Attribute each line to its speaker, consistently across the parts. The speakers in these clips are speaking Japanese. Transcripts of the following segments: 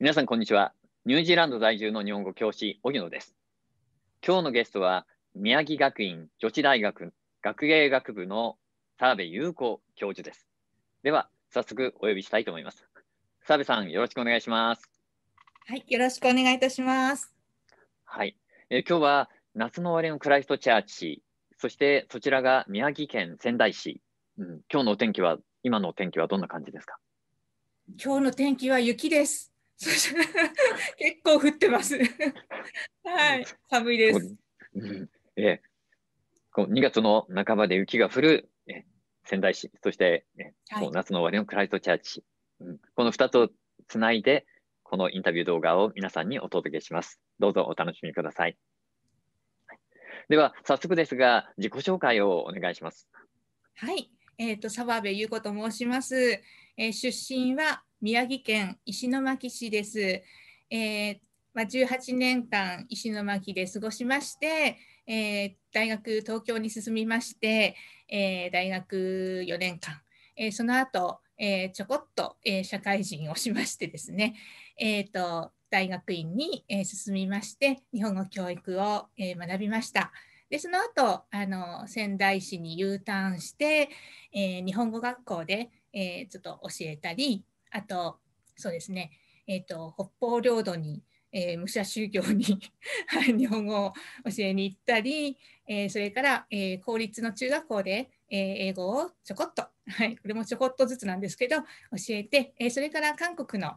Speaker 1: 皆さん、こんにちは。ニュージーランド在住の日本語教師、荻野です。今日のゲストは、宮城学院女子大学学芸学部の澤部優子教授です。では、早速お呼びしたいと思います。澤部さん、よろしくお願いします。
Speaker 2: はい、よろしくお願いいたします。
Speaker 1: はい。えー今日は夏の終わりのクライストチャーチ、そしてそちらが宮城県仙台市。うん、今日のお天気は、今のお天気はどんな感じですか？
Speaker 2: 今日の天気は雪です。結構降ってます。はい、寒いです。
Speaker 1: うんえーこう2月の半ばで雪が降る、えー仙台市、そして、えー
Speaker 2: はい
Speaker 1: こう夏の終わりのクライストチャーチ市、うんこの2つをつないで、このインタビュー動画を皆さんにお届けします。どうぞお楽しみください。はいでは、早速ですが、自己紹介をお願いします。
Speaker 2: はい、えっ、と澤部優子と申します。えー出身は宮城県石巻市です。えーまあ、18年間石巻で過ごしまして、えー大学東京に進みまして、えー大学4年間、えーその後、えーちょこっと、えー社会人をしましてですね、えーと大学院に、えー進みまして日本語教育を、えー学びました。でその後あの仙台市に U ターンして、えー日本語学校で、えーちょっと教えたりあとそうですね、えー、と北方領土に、えー武者修行に 日本語を教えに行ったり、えーそれから、えー公立の中学校で、えー英語をちょこっと、はい、これもちょこっとずつなんですけど教えて、えーそれから韓国の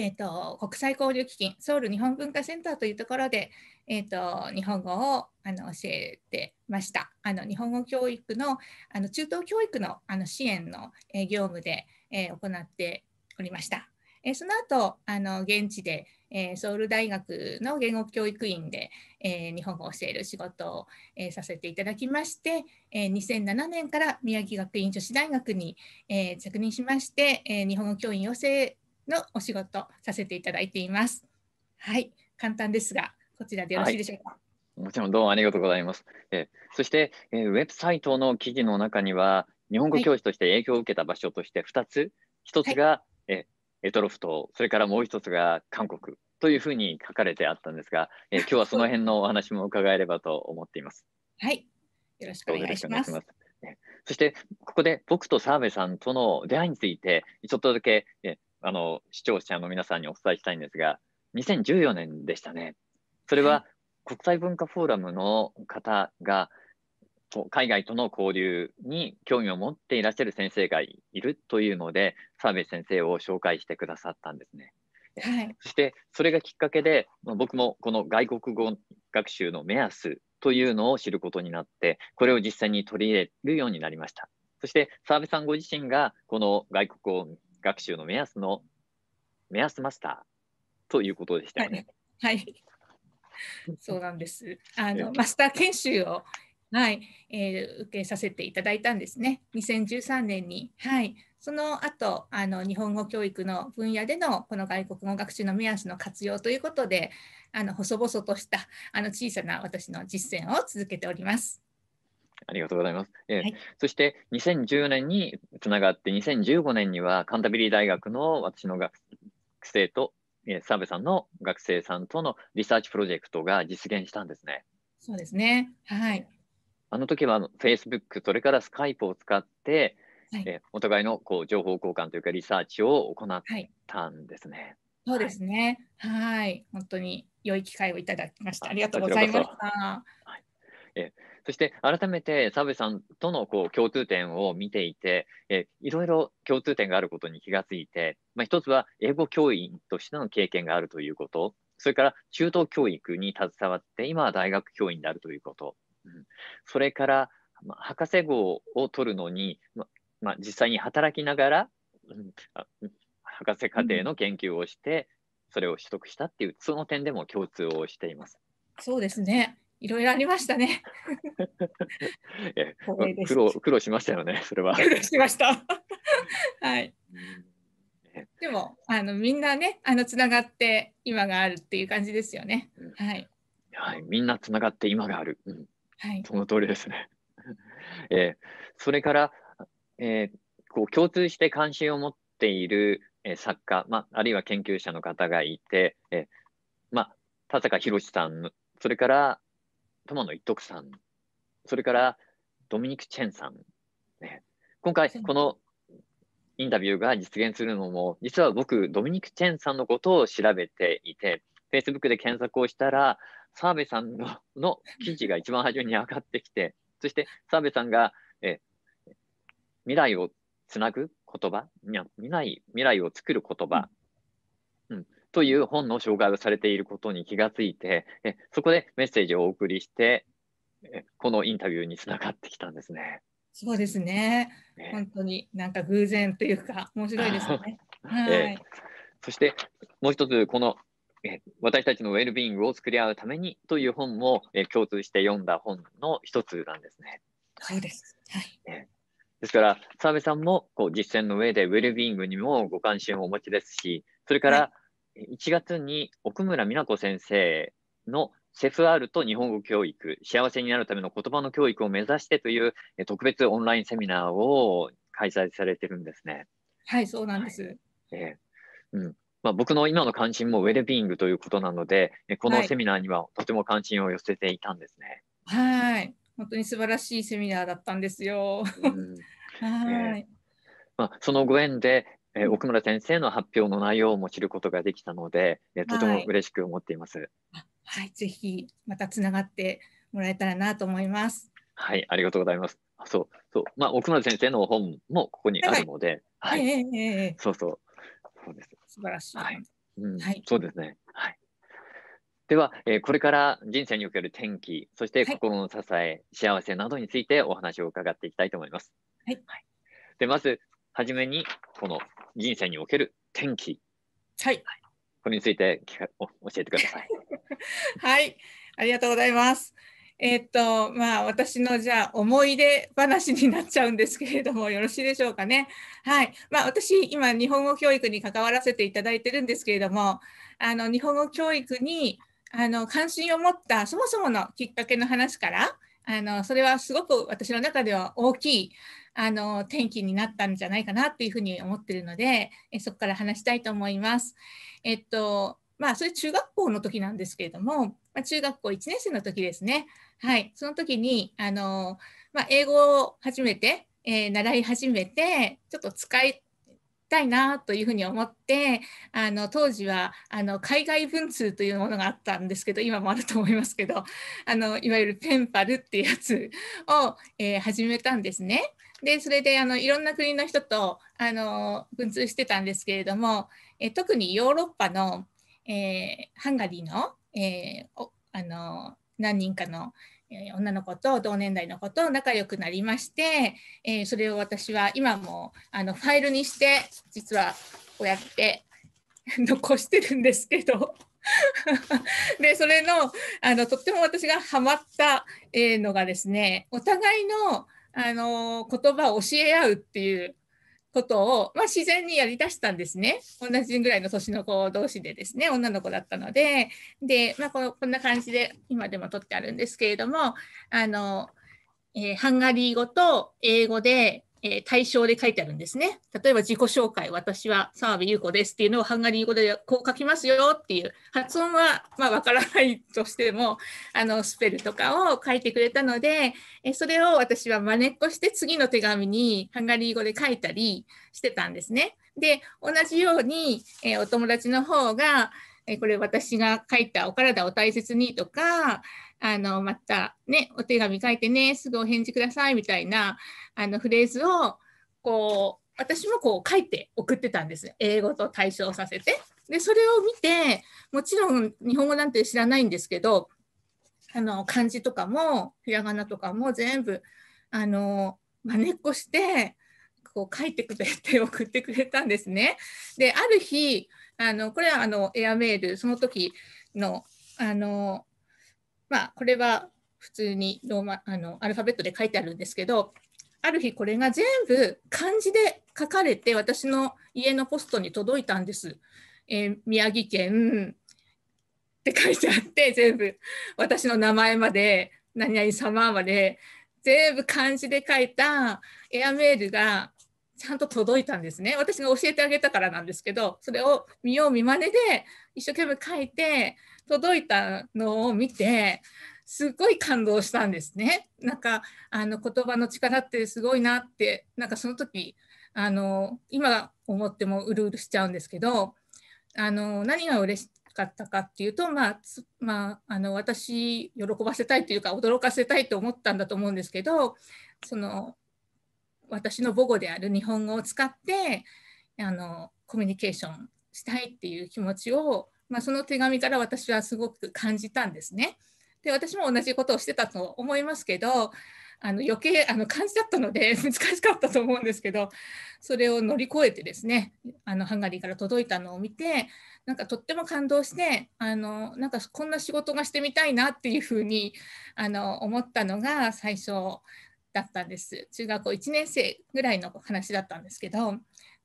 Speaker 2: えー、と国際交流基金ソウル日本文化センターというところで、えー、と日本語をあの教えてました。あの日本語教育のあの中等教育のあの支援の、え業務で、えー行っておりました。えーその後あの現地で、えソウル大学の言語教育院で、え日本語を教える仕事を、えさせていただきまして、え2007年から宮城学院女子大学に、え着任しまして、え日本語教員養成のお仕事させていただいています。はい、簡単ですが、こちらでよろしいでしょうか？
Speaker 1: もちろんどうもありがとうございます。えーそして、えーウェブサイトの記事の中には、日本語教師として影響を受けた場所として2つ、1つが、えーエトロフ島、それからもう1つが韓国というふうに書かれてあったんですが、えー今日はその辺のお話も伺えればと思っています。
Speaker 2: はい、よろしくお願いします。
Speaker 1: ますねそして、ここで僕と澤部さんとの出会いについて、ちょっとだけ、えあの視聴者の皆さんにお伝えしたいんですが、2014年でしたね。それ
Speaker 2: は
Speaker 1: は国際文化フォーラムの方が、海外との交流に興味を持っていらっしゃる先生がいるというので、澤部先生を紹介してくださったんですね。
Speaker 2: はい、
Speaker 1: そして、それがきっかけで、まあ僕もこの外国語学習の目安というのを知ることになって、これを実際に取り入れるようになりました。そして、澤部さんご自身が、この外国語学習の目安の目安マスターということでしたよね。
Speaker 2: はい、そうなんです。あ
Speaker 1: え
Speaker 2: のマスター研修を、はいえー受けさせていただいたんですね。2013年に、はい、その後あの日本語教育の分野でのこの外国語学習の目安の活用ということで、あの細々としたあの小さな私の実践を続けております。
Speaker 1: ありがとうございます。えー
Speaker 2: はい
Speaker 1: そして、2014年につながって、2015年にはカンタベリー大学の私の学生と、えー澤部さんの学生さんとのリサーチプロジェクトが実現したんですね。
Speaker 2: そうですね。はい。
Speaker 1: あの時は Facebook、それから Skype を使って、
Speaker 2: はい
Speaker 1: えーお互いのこう情報交換というかリサーチを行っ
Speaker 2: はい。
Speaker 1: たんですね。
Speaker 2: そうですね。はい。本当に良い機会をいただきました。
Speaker 1: あ
Speaker 2: ありがとうございまし
Speaker 1: こ
Speaker 2: た。
Speaker 1: そして改めて澤部さんとのこう共通点を見ていて、えいろいろ共通点があることに気がついて、まあ、一つは英語教員としての経験があるということ、それから中等教育に携わって、今は大学教員であるということ、うんそれから、まあ、博士号を取るのに、ままあ、実際に働きながら、うん博士課程の研究をして、それを取得したっていう、その点でも共通をしています。
Speaker 2: そうですね。いろいろありましたね。
Speaker 1: 苦労苦労しましたよね、それは。
Speaker 2: 苦労しました。はい。
Speaker 1: え
Speaker 2: でも、あの、みんなね、あの、つながって、今があるっていう感じですよね
Speaker 1: うん。
Speaker 2: はい。
Speaker 1: はい、みんなつながって今がある。うん、
Speaker 2: はい。
Speaker 1: その通りですね。えーそれから、えーこう共通して関心を持っているえー、作家、まあ、あるいは研究者の方がいて、えー、まあ、田坂宏さん、それから友野一徳さん、それからドミニク・チェンさん、ね、今回、このインタビューが実現するのも、実は僕、ドミニク・チェンさんのことを調べていて、Facebook で検索をしたら、澤部さんのの記事が一番初めに上がってきて、そして澤部さんが、え未来をつなぐ言葉？未来未来を作る言葉、うん、という本の紹介をされていることに気がついて、えそこでメッセージをお送りして、えこのインタビューにつながってきたんですね。
Speaker 2: そうですね。ね本当になんか偶然というか面白いですね。はい、えー、
Speaker 1: そしてもう一つこのえ私たちのウェルビーイングを作り合うためにという本も、え共通して読んだ本の一つなんですね。
Speaker 2: そうです。はい。え
Speaker 1: ですから、澤部さんもこう実践の上でウェルビーイングにもご関心をお持ちですし、それから1月に奥村美奈子先生のセフアールと日本語教育、幸せになるための言葉の教育を目指してという特別オンラインセミナーを開催されてるんですね。
Speaker 2: はい、そうなんです。はい、
Speaker 1: えーうんまあ、僕の今の関心もウェルビーイングということなので、このセミナーにはとても関心を寄せていたんですね。
Speaker 2: はい、本当に素晴らしいセミナーだったんですよ。うん、
Speaker 1: はい、えー、まあ、そのご縁で、えー、奥村先生の発表の内容も知ることができたので、えー、とても嬉しく思っています。はい、
Speaker 2: はい、ぜひまたつながってもらえたらなと思います。
Speaker 1: はい、ありがとうございます。そう、そう、まあ、奥村先生の本もここにあるので、はい、はい、えー、そうそう、そうです。
Speaker 2: 素晴らしい。はい。
Speaker 1: うん、はい、そうですね。はい。では、えー、これから人生における転機、そして心の支え、はい、幸せなどについてお話を伺っていきたいと思います。はい。はい、で、まず、はじめに、この人生における転機。
Speaker 2: はい。
Speaker 1: これについて教えてください。
Speaker 2: はい。ありがとうございます。えー、っとまあ私のじゃあ思い出話になっちゃうんですけれども よろしいでしょうかね。はいまあ、私今日本語教育に関わらせていただいてるんですけれどもあの日本語教育にあの関心を持ったそもそものきっかけの話からあのそれはすごく私の中では大きいあの転機になったんじゃないかなっていうふうに思ってるのでえそこから話したいと思います。えっとまあそれ中学校の時なんですけれども、まあ、中学校1年生の時ですね。はい、その時にあの、まあ、英語を初めて、えー、習い始めてちょっと使いたいなというふうに思ってあの当時はあの海外文通というものがあったんですけど今もあると思いますけどあのいわゆるペンパルっていうやつを、えー、始めたんですね。でそれであのいろんな国の人とあの文通してたんですけれども、え特にヨーロッパの、え、ハンガリーの,、えー、あの何人かの女の子と同年代の子と仲良くなりまして、えー、それを私は今もあのファイルにして実はこうやって 残してるんですけど。でそれのあのとっても私がハマったのがですねお互いのあの言葉を教え合うっていうことを、まあ、自然にやりだしたんですね。同じぐらいの年の子同士でですね、女の子だったので、で、まあ、ここんな感じで今でも撮ってあるんですけれども、あの、えー、ハンガリー語と英語で、えー、対象で書いてあるんですね。例えば自己紹介、私は澤部優子ですっていうのをハンガリー語でこう書きますよっていう発音はまあわからないとしてもあのスペルとかを書いてくれたので、えそれを私は真似っこして次の手紙にハンガリー語で書いたりしてたんですね。で、同じように、えお友達の方が、えこれ私が書いたお体を大切にとか、あの、またね、お手紙書いてね、すぐお返事くださいみたいな、あの、フレーズを、こう、私もこう書いて送ってたんです。英語と対象させて。で、それを見て、もちろん日本語なんて知らないんですけど、あの、漢字とかも、ひらがなとかも全部、あの、真似っこして、こう書いてくれて送ってくれたんですね。で、ある日、あの、これはあの、エアメール、その時の、あの、まあ、これは普通にローマあのアルファベットで書いてあるんですけど、ある日これが全部漢字で書かれて私の家のポストに届いたんです。えー、宮城県って書いてあって全部私の名前まで何々様まで全部漢字で書いたエアメールがちゃんと届いたんですね。私が教えてあげたからなんですけど、それを見よう見まねで一生懸命書いて届いたのを見て、すごい感動したんですね。なんかあの言葉の力ってすごいなって、なんかその時あの今思ってもうるうるしちゃうんですけど、あの何が嬉しかったかっていうと、まあまあ、あの私喜ばせたいというか驚かせたいと思ったんだと思うんですけどその私の母語である日本語を使ってあのコミュニケーションしたいっていう気持ちを、まあ、その手紙から私はすごく感じたんですね。で私も同じことをしてたと思いますけどあの余計あの感じだったので 難しかったと思うんですけどそれを乗り越えてですねあのハンガリーから届いたのを見てなんかとっても感動してあのなんかこんな仕事がしてみたいなっていうふうにあの思ったのが最初だったんです。中学校1年生ぐらいの話だったんですけど、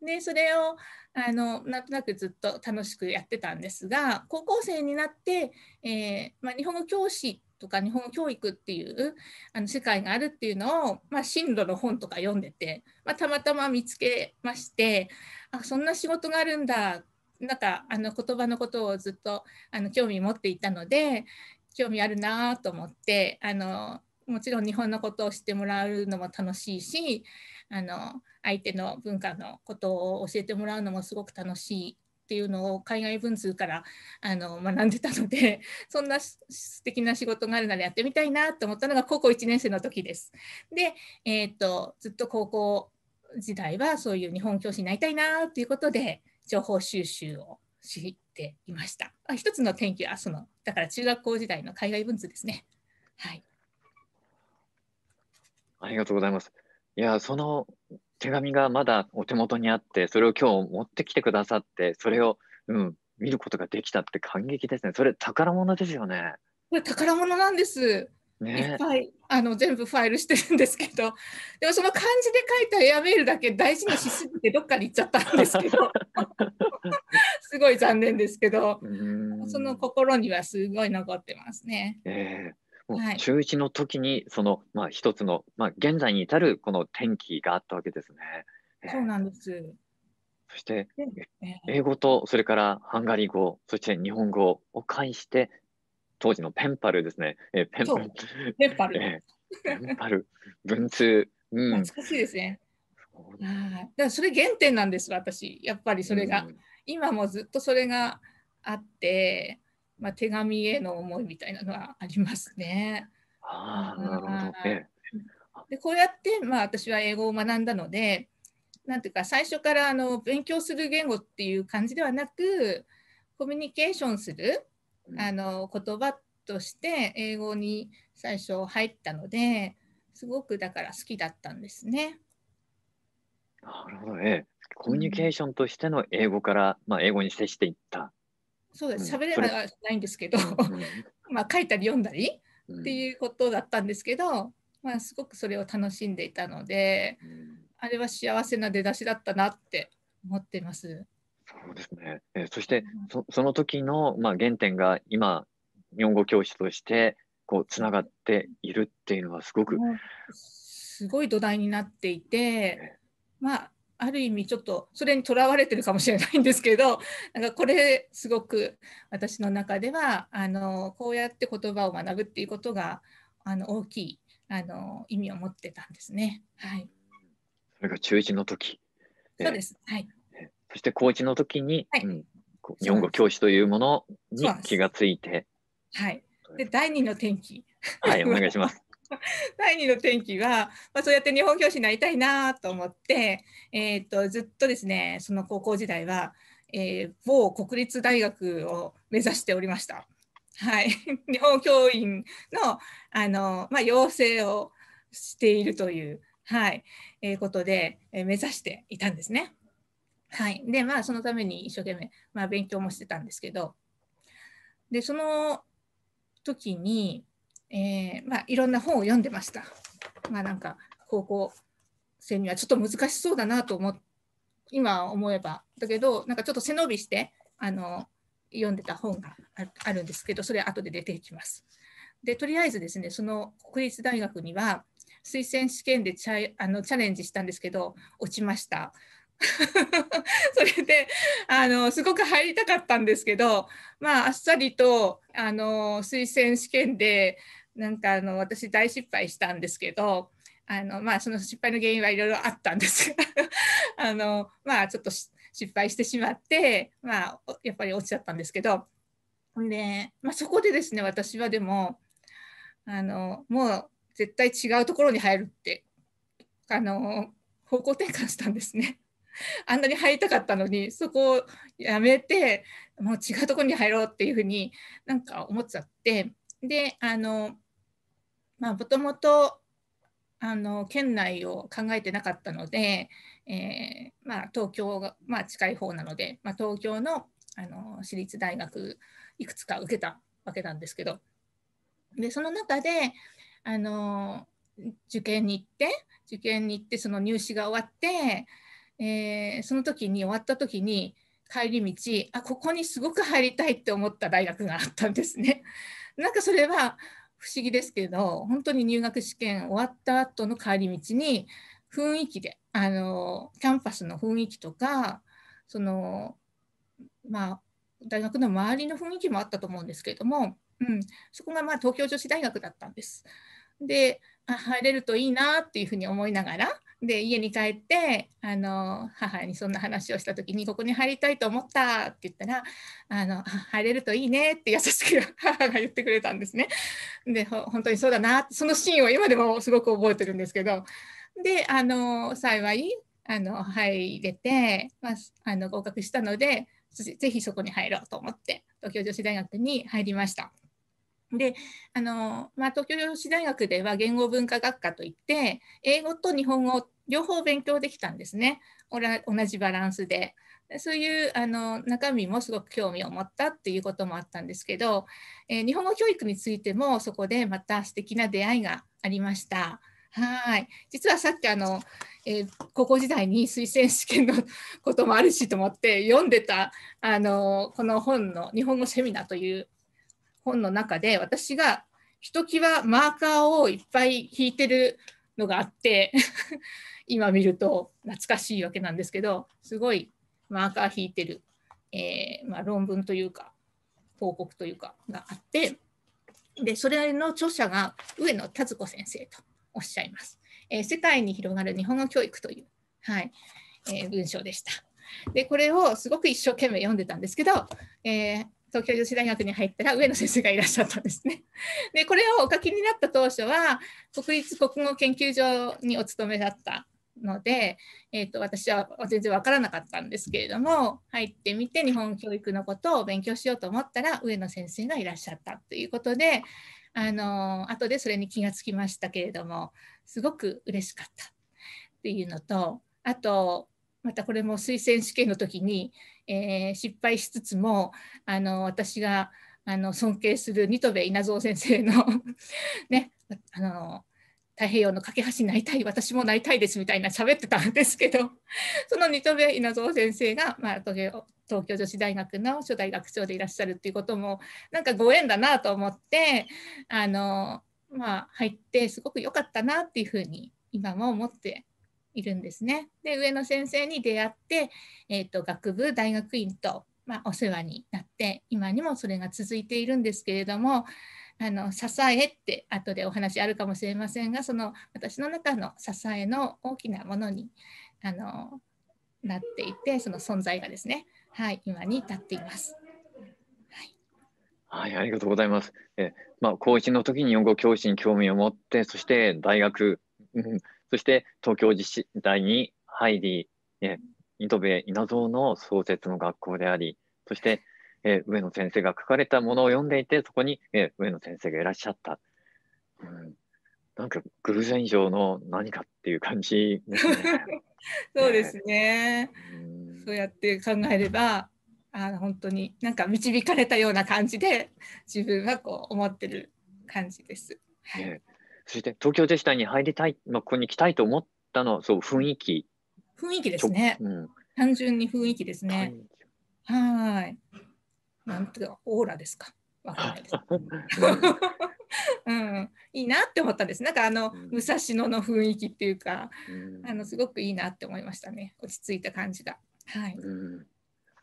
Speaker 2: でそれをあのなんとなくずっと楽しくやってたんですが、高校生になって、えー、まあ、日本語教師とか日本語教育っていうあの世界があるっていうのを、まあ、進路の本とか読んでて、まあ、たまたま見つけましてあそんな仕事があるんだなんかあの言葉のことをずっとあの興味持っていたので興味あるなと思ってあのもちろん日本のことを知ってもらうのも楽しいしあの相手の文化のことを教えてもらうのもすごく楽しいっていうのを海外文通からあの学んでたので そんな素敵な仕事があるならやってみたいなと思ったのが高校1年生の時です。で、えーと、ずっと高校時代はそういう日本教師になりたいなということで情報収集を知っていました。あ一つの転機はそのだから中学校時代の海外文通ですね。はい。
Speaker 1: ありがとうございます。いや、その手紙がまだお手元にあって、それを今日持ってきてくださって、それを、うん、見ることができたって感激ですね。それ宝物ですよね。
Speaker 2: これ宝物なんです。ね、いっぱいあの全部ファイルしてるんですけどでもその漢字で書いたエアメールだけ大事にしすぎてどっかに行っちゃったんですけど すごい残念ですけどその心にはすごい残ってますね。
Speaker 1: えー中1の時にその、まあ、一つの、まあ、現在に至るこの転機があったわけですね。
Speaker 2: そうなんです。
Speaker 1: そして、英語と、それからハンガリー語、そして日本語を介して、当時のペンパルですね。え
Speaker 2: ペンパル。ペンパル。
Speaker 1: えペンパル、文通。
Speaker 2: うん、懐かしいですね。あだからそれ原点なんです、私。やっぱりそれが。うん、今もずっとそれがあって、まあ、手紙への思いみたいなのはありますね。
Speaker 1: あなるほど、
Speaker 2: でこうやって、まあ、私は英語を学んだのでなんていうか最初からあの勉強する言語っていう感じではなくコミュニケーションするあの言葉として英語に最初入ったのですごくだから好きだったんですね。
Speaker 1: なるほど、ね、コミュニケーションとしての英語から、まあ、英語に接していった
Speaker 2: そうです。喋れはないんですけど、まあ書いたり読んだりっていうことだったんですけど、まあすごくそれを楽しんでいたので、あれは幸せな出だしだったなって思ってます。
Speaker 1: そうですね。えそしてそその時のまあ原点が今日本語教師としてこうつながっているっていうのはすごく
Speaker 2: すごい土台になっていて、まあある意味ちょっとそれにとらわれてるかもしれないんですけど なんかこれすごく私の中ではあのこうやって言葉を学ぶっていうことがあの大きいあの意味を持ってたんですね。はい、
Speaker 1: それが中1の時。
Speaker 2: そうです。はい。
Speaker 1: そして高1の時に、はい、うん、日本語教師というものに気がついて。
Speaker 2: はい。で第二の転機。
Speaker 1: はい、お願いします。
Speaker 2: 第2の転機は、まあ、そうやって日本教師になりたいなと思って、えーと、ずっとですねその高校時代は、えー、某国立大学を目指しておりました。はい、日本教員のあの、まあ、養成をしているという、はいえー、ことで、えー、目指していたんですね。はい、でまあそのために一生懸命、まあ、勉強もしてたんですけどでその時にえー、まあ、いろんな本を読んでました。まあ、なんか高校生にはちょっと難しそうだなと思今思えばだけどなんかちょっと背伸びしてあの読んでた本があるんですけどそれ後で出てきます。でとりあえずですねその国立大学には推薦試験でチャあのチャレンジしたんですけど落ちました。それであのすごく入りたかったんですけどまああっさりとあの推薦試験でなんかあの私大失敗したんですけどあのまあその失敗の原因はいろいろあったんですが あのまあちょっと失敗してしまってまあやっぱり落ちちゃったんですけどで、まあ、そこでですね私はでもあのもう絶対違うところに入るってあの方向転換したんですね。あんなに入りたかったのにそこをやめてもう違うところに入ろうっていうふうになんか思っちゃってであのもともとあの県内を考えてなかったので、えー、まあ、東京が、まあ、近い方なので、まあ、東京のあの私立大学いくつか受けたわけなんですけどでその中であの受験に行って受験に行ってその入試が終わって、えー、その時に終わった時に帰り道あここにすごく入りたいって思った大学があったんですね。なんかそれは不思議ですけど本当に入学試験終わった後の帰り道に雰囲気であのキャンパスの雰囲気とかそのまあ大学の周りの雰囲気もあったと思うんですけれども、うん、そこがまあ東京女子大学だったんです。であ入れるといいなっていうふうに思いながらで家に帰ってあの母にそんな話をした時に「ここに入りたいと思った」って言ったら「あの入れるといいね」って優しく 母が言ってくれたんですね。で本当にそうだなそのシーンを今でもすごく覚えてるんですけどであの幸いあの入れて、まあ、あの合格したのでぜひそこに入ろうと思って東京女子大学に入りました。であの、まあ、東京女子大学では言語文化学科といって英語と日本語両方勉強できたんですね同じバランスで。そういうあの中身もすごく興味を持ったっていうこともあったんですけど、えー、日本語教育についてもそこでまた素敵な出会いがありました。はい実はさっきあの、えー、高校時代に推薦試験のこともあるしと思って読んでたあのこの本の「日本語セミナー」という本の中で私がひときわマーカーをいっぱい引いてるのがあって 今見ると懐かしいわけなんですけどすごいマーカー引いてる、えー、まあ、論文というか報告というかがあってでそれの著者が上野田子先生とおっしゃいます。えー、世界に広がる日本語教育という、はいえー、文章でした。でこれをすごく一生懸命読んでたんですけど、え、東京女子大学に入ったら上野先生がいらっしゃったんですね。でこれをお書きになった当初は国立国語研究所にお勤めだったので、えーと、私は全然分からなかったんですけれども入ってみて日本教育のことを勉強しようと思ったら上野先生がいらっしゃったということであの後でそれに気がつきましたけれどもすごく嬉しかったっていうのとあとまたこれも推薦試験の時に、えー、失敗しつつもあの私があの尊敬する新渡戸稲造先生の ねあの太平洋の架け橋になりたい私もなりたいですみたいな喋ってたんですけど その新渡戸稲造先生が、まあ、東京女子大学の初代学長でいらっしゃるっていうこともなんかご縁だなと思ってあの、まあ、入ってすごく良かったなっていうふうに今も思っているんですね。で上野先生に出会って、えーと、学部大学院と、まあ、お世話になって今にもそれが続いているんですけれどもあの支えって後でお話あるかもしれませんがその私の中の支えの大きなものにあのなっていてその存在がですね、はい、今に至っています。
Speaker 1: はい、ありがとうございます。えまあ、高1の時に日本語教師に興味を持って、そして大学、うん、そして東京自治体に入り、えー、戸部稲造の創設の学校であり、そして、えー、上野先生が書かれたものを読んでいて、そこに、えー、上野先生がいらっしゃった。うん、なんか偶然以上の何かっていう感じですね。
Speaker 2: そうですね、うん、そうやって考えれば、あの本当になんか導かれたような感じで自分はこう思ってる感じです。はい、
Speaker 1: そして東京女子大に入りたい、まあ、ここに来たいと思ったのは、そう、雰囲気。
Speaker 2: 雰囲気ですね。うん、単純に雰囲気ですね。はい。なんていうか、オーラですか。わかんないです。うん、いいなって思ったんです。なんかあの、うん、武蔵野の雰囲気っていうか、うん、あのすごくいいなって思いましたね。落ち着いた感じが。はい。
Speaker 1: うん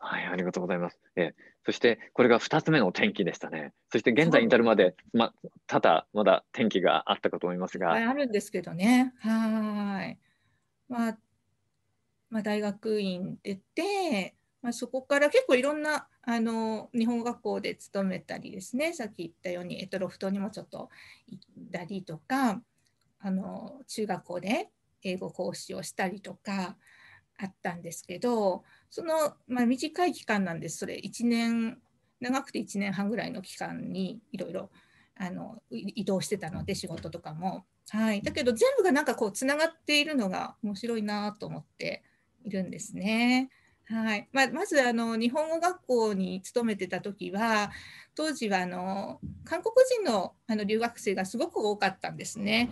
Speaker 1: はい、ありがとうございます。えそしてこれが2つ目の天気でしたね。そして現在に至るまで、ま、ただまだ天気があったかと思いますが。
Speaker 2: あるんですけどね。はい。まあ、まあ、大学院出て、まあ、そこから結構いろんなあの日本語学校で勤めたりですねさっき言ったようにエトロフトにもちょっと行ったりとかあの中学校で英語講師をしたりとかあったんですけどその、まあ、短い期間なんですそれ1年長くて1年半ぐらいの期間にいろいろ移動してたので仕事とかも。はい、だけど全部がなんかこうつながっているのが面白いなと思っているんですね。はいまあ、まずあの日本語学校に勤めてた時は当時はあの韓国人のあの留学生がすごく多かったんですね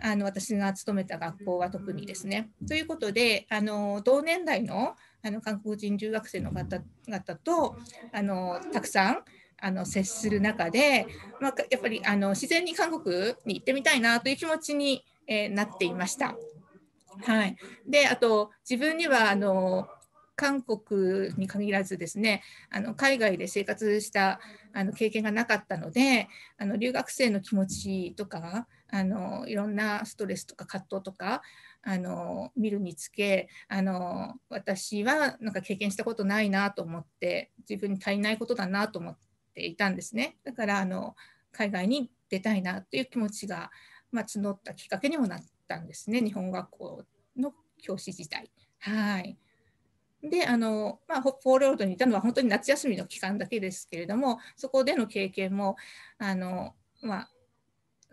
Speaker 2: あの私が勤めた学校は特にですね。ということであの同年代のあの韓国人留学生の方々とあのたくさんあの接する中で、まあ、やっぱりあの自然に韓国に行ってみたいなという気持ちに、えー、なっていました。はい、であと自分にはあの韓国に限らずですねあの海外で生活したあの経験がなかったのであの留学生の気持ちとかあのいろんなストレスとか葛藤とかあの見るにつけあの私はなんか経験したことないなと思って自分に足りないことだなと思っていたんですね。だからあの海外に出たいなという気持ちが、まあ、募ったきっかけにもなったんですね。日本学校の教師時代。はい。であの、まあ、北方領土にいたのは本当に夏休みの期間だけですけれどもそこでの経験もあの、まあ、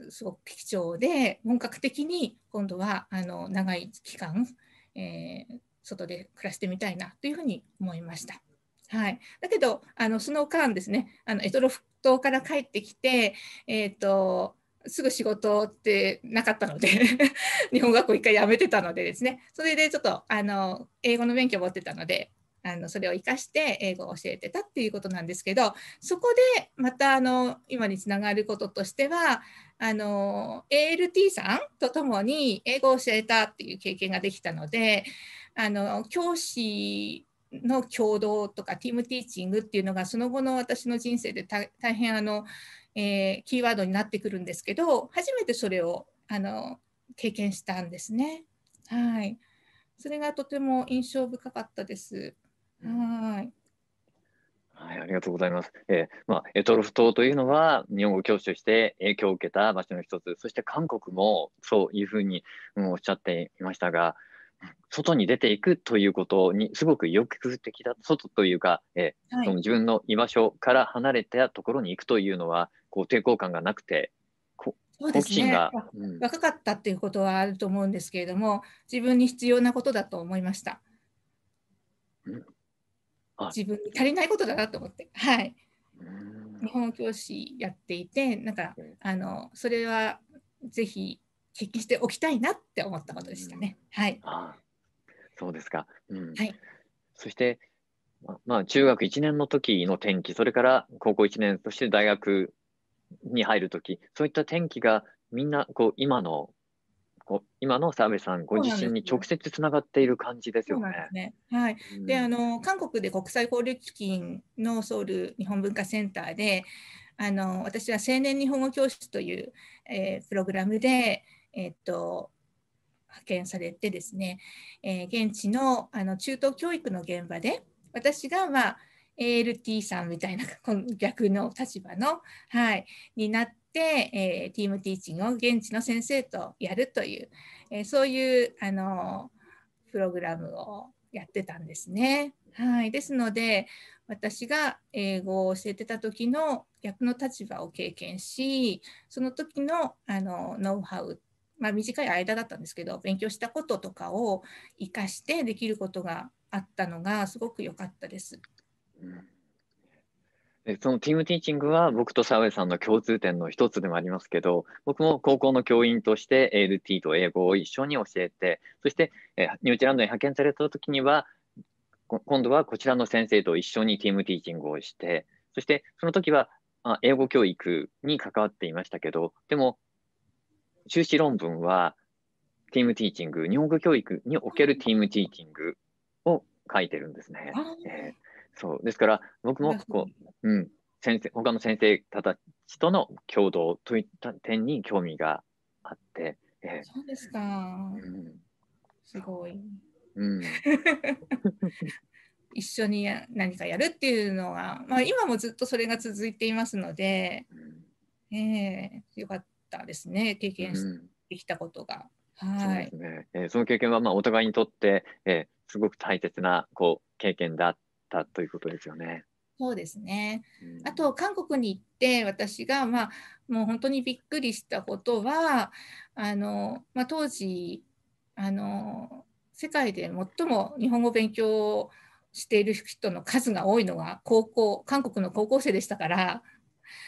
Speaker 2: すごく貴重で本格的に今度はあの長い期間、えー、外で暮らしてみたいなというふうに思いました。はい、だけどあのその間ですねあのエトロフ島から帰ってきて、えーとすぐ仕事ってなかったので 日本学校一回辞めてたのでですね。それでちょっとあの英語の勉強を持ってたのであのそれを生かして英語を教えてたっていうことなんですけどそこでまたあの今につながることとしてはあの ALT さんと共に英語を教えたっていう経験ができたのであの教師の共同とかティームティーチングっていうのがその後の私の人生で大変あのえー、キーワードになってくるんですけど初めてそれをあの経験したんですね。はい、それがとても印象深かったです。はい。
Speaker 1: はい、ありがとうございます。えー、まあ、エトロフ島というのは日本語教師として影響を受けた場所の一つ、そして韓国もそういうふうに、うん、おっしゃっていましたが、外に出ていくということにすごく意欲的だ、外というか、えーはい、その自分の居場所から離れたところに行くというのは、こう抵抗感がなくて、
Speaker 2: そうですね、うん、若かったっていうことはあると思うんですけれども、自分に必要なことだと思いました。うん、自分に足りないことだなと思って、はい。日本教師やっていて、なんか、あのそれはぜひ経験しておきたいなって思ったことでしたね。はい。あ
Speaker 1: そうですか。うん、はい。そして、まあ、中学1年の時の転機、それから高校1年、そして大学に入るとき、そういった転機がみんなこう今のこう今の澤部さんご自身に直接つながっている感じですよね。ね。
Speaker 2: はい、うん、であの韓国で国際交流基金のソウル日本文化センターであの私は青年日本語教室という、えー、プログラムで、えー、っと派遣されてですね、えー、現地のあの中等教育の現場で私が、まあ、ALT さんみたいな逆の立場の、はい、になって、えー、ティームティーチングを現地の先生とやるという、えー、そういうあのプログラムをやってたんですね。はい、ですので私が英語を教えてた時の逆の立場を経験しその時のあのノウハウまあ、短い間だったんですけど勉強したこととかを生かしてできることがあったのがすごく良かったです。
Speaker 1: そのティームティーチングは僕と澤部さんの共通点の一つでもありますけど、僕も高校の教員として ALT と英語を一緒に教えて、そしてニュージーランドに派遣された時には、今度はこちらの先生と一緒にティームティーチングをして、そしてその時はあ英語教育に関わっていましたけど、でも、修士論文は、ティームティーチング、日本語教育におけるティームティーチングを書いてるんですね。えー、そう。ですから、僕もこう、うん、先生他の先生たちとの共同といった点に興味があって。
Speaker 2: えー、そうですか。うん、すごい。
Speaker 1: うん。
Speaker 2: 一緒に何かやるっていうのは、まあ、今もずっとそれが続いていますので、うん、えー、よかったですね。経験してきたことが。うん、はい、
Speaker 1: そね。えー、その経験はまあお互いにとって、えー、すごく大切なこう経験だったということですよね。
Speaker 2: そうですね、うん、あと韓国に行って私が、まあ、もう本当にびっくりしたことはあの、まあ、当時あの世界で最も日本語勉強している人の数が多いのが高校韓国の高校生でしたから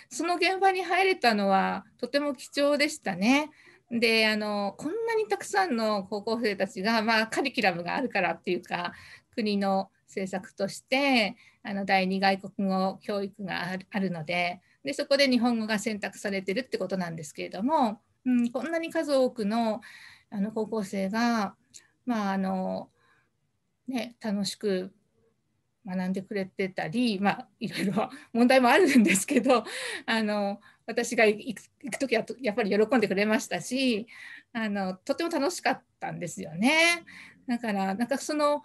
Speaker 2: その現場に入れたのはとても貴重でしたね。であのこんなにたくさんの高校生たちが、まあ、カリキュラムがあるからっていうか国の政策としてあの第二外国語教育があるのででそこで日本語が選択されてるってことなんですけれども、うん、こんなに数多くのあの高校生が、まああのね、楽しく学んでくれてたり、まあ、いろいろ 問題もあるんですけどあの私が行く時はやっぱり喜んでくれましたしあのとても楽しかったんですよね。だからなんかその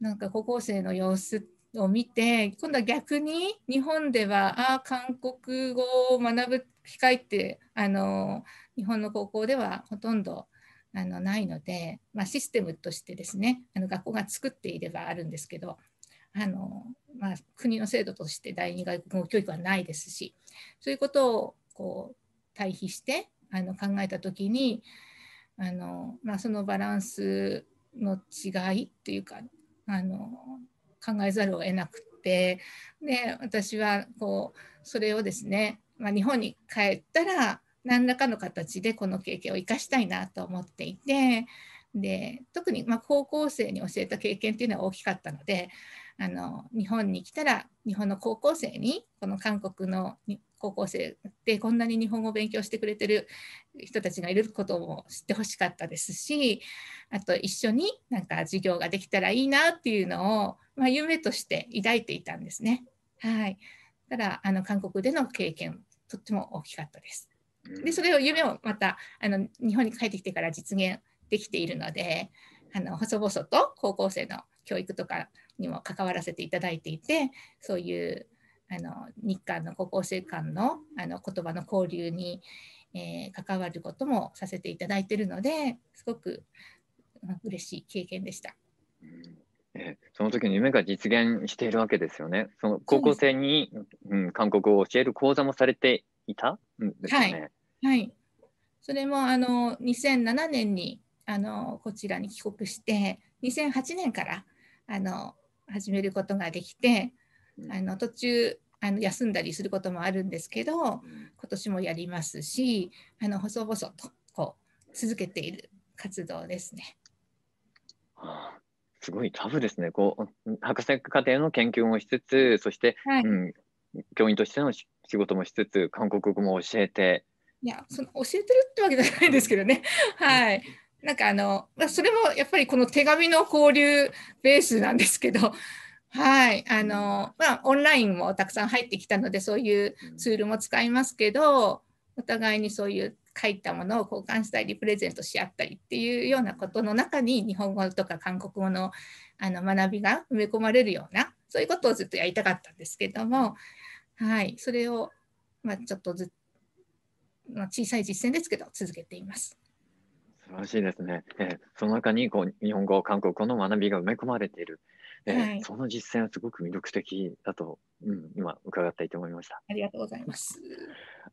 Speaker 2: なんか高校生の様子を見て今度は逆に日本ではあ韓国語を学ぶ機会ってあの日本の高校ではほとんどあのないので、まあ、システムとしてですねあの学校が作っていればあるんですけどあの、まあ、国の制度として第二外国語教育はないですしそういうことをこう対比してあの考えた時にあの、まあ、そのバランスの違いっていうかあの考えざるを得なくてで私はこうそれをですね、まあ、日本に帰ったら何らかの形でこの経験を生かしたいなと思っていてで特にま高校生に教えた経験っていうのは大きかったのであの日本に来たら日本の高校生にこの韓国の高校生でこんなに日本語を勉強してくれてる人たちがいることも知ってほしかったですしあと一緒になんか授業ができたらいいなっていうのを、まあ、夢として抱いていたんですね。はい、ただあの韓国での経験とっても大きかったです。でそれを夢をまたあの日本に帰ってきてから実現できているのであの細々と高校生の教育とかにも関わらせていただいていてそういうあの日韓の高校生間のあの言葉の交流に、えー、関わることもさせていただいているのですごく嬉しい経験でした。
Speaker 1: えその時の夢が実現しているわけですよね。その高校生にう、ん、韓国語を教える講座もされていた？んですよね。
Speaker 2: はい、はい、それもあの2007年にあのこちらに帰国して2008年からあの始めることができて、あの途中あの休んだりすることもあるんですけど今年もやりますしあの細々とこう続けている活動ですね。
Speaker 1: はあ、すごいタフですね。こう博士課程の研究もしつつそして、はい、うん、教員としての仕事もしつつ韓国語も教えて。
Speaker 2: いやその教えてるってわけじゃないんですけどね。はい。なんかあのそれもやっぱりこの手紙の交流ベースなんですけど、はい、あのまあ、オンラインもたくさん入ってきたのでそういうツールも使いますけどお互いにそういう書いたものを交換したりプレゼントし合ったりっていうようなことの中に日本語とか韓国語のあの学びが埋め込まれるようなそういうことをずっとやりたかったんですけども、はい、それを、まあ、ちょっとずまあ、小さい実践ですけど続けています。
Speaker 1: 素晴らしいですね。えー、その中にこう日本語、韓国語の学びが埋め込まれている。えー、はい、その実践はすごく魅力的だと、うん、今伺っていて思いました。
Speaker 2: ありがとうございます。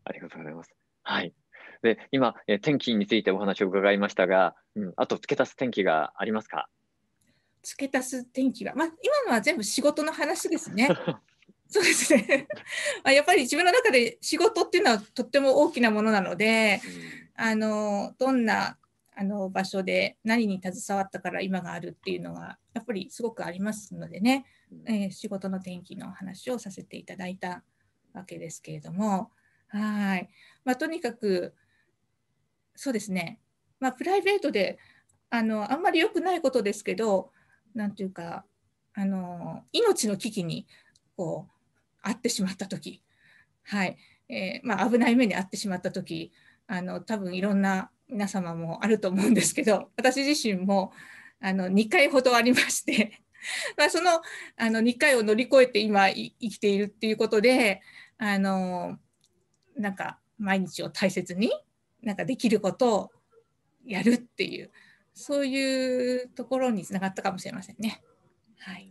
Speaker 1: ありがとうございます。はい。で、今、えー、天気についてお話を伺いましたが、うん、あと付け足す天気がありますか？
Speaker 2: 付け足す天気が、まあ、今のは全部仕事の話ですね。そうですね やっぱり自分の中で仕事っていうのはとっても大きなものなので、うん、あのどんなあの場所で何に携わったから今があるっていうのがやっぱりすごくありますのでね、えー、仕事の転機の話をさせていただいたわけですけれども、はい。まあ、とにかく、そうですね。まあ、プライベートで、あの、あんまり良くないことですけど、なんていうか、あの、命の危機に、こう、遭ってしまった時、はい。えー、まあ、危ない目に遭ってしまった時、あの、多分いろんな皆様もあると思うんですけど、私自身も、あの、2回ほどありまして まあ、そのあの2回を乗り越えて今生きているっていうことであのなんか毎日を大切になんかできることをやるっていうそういうところにつながったかもしれませんね。はい。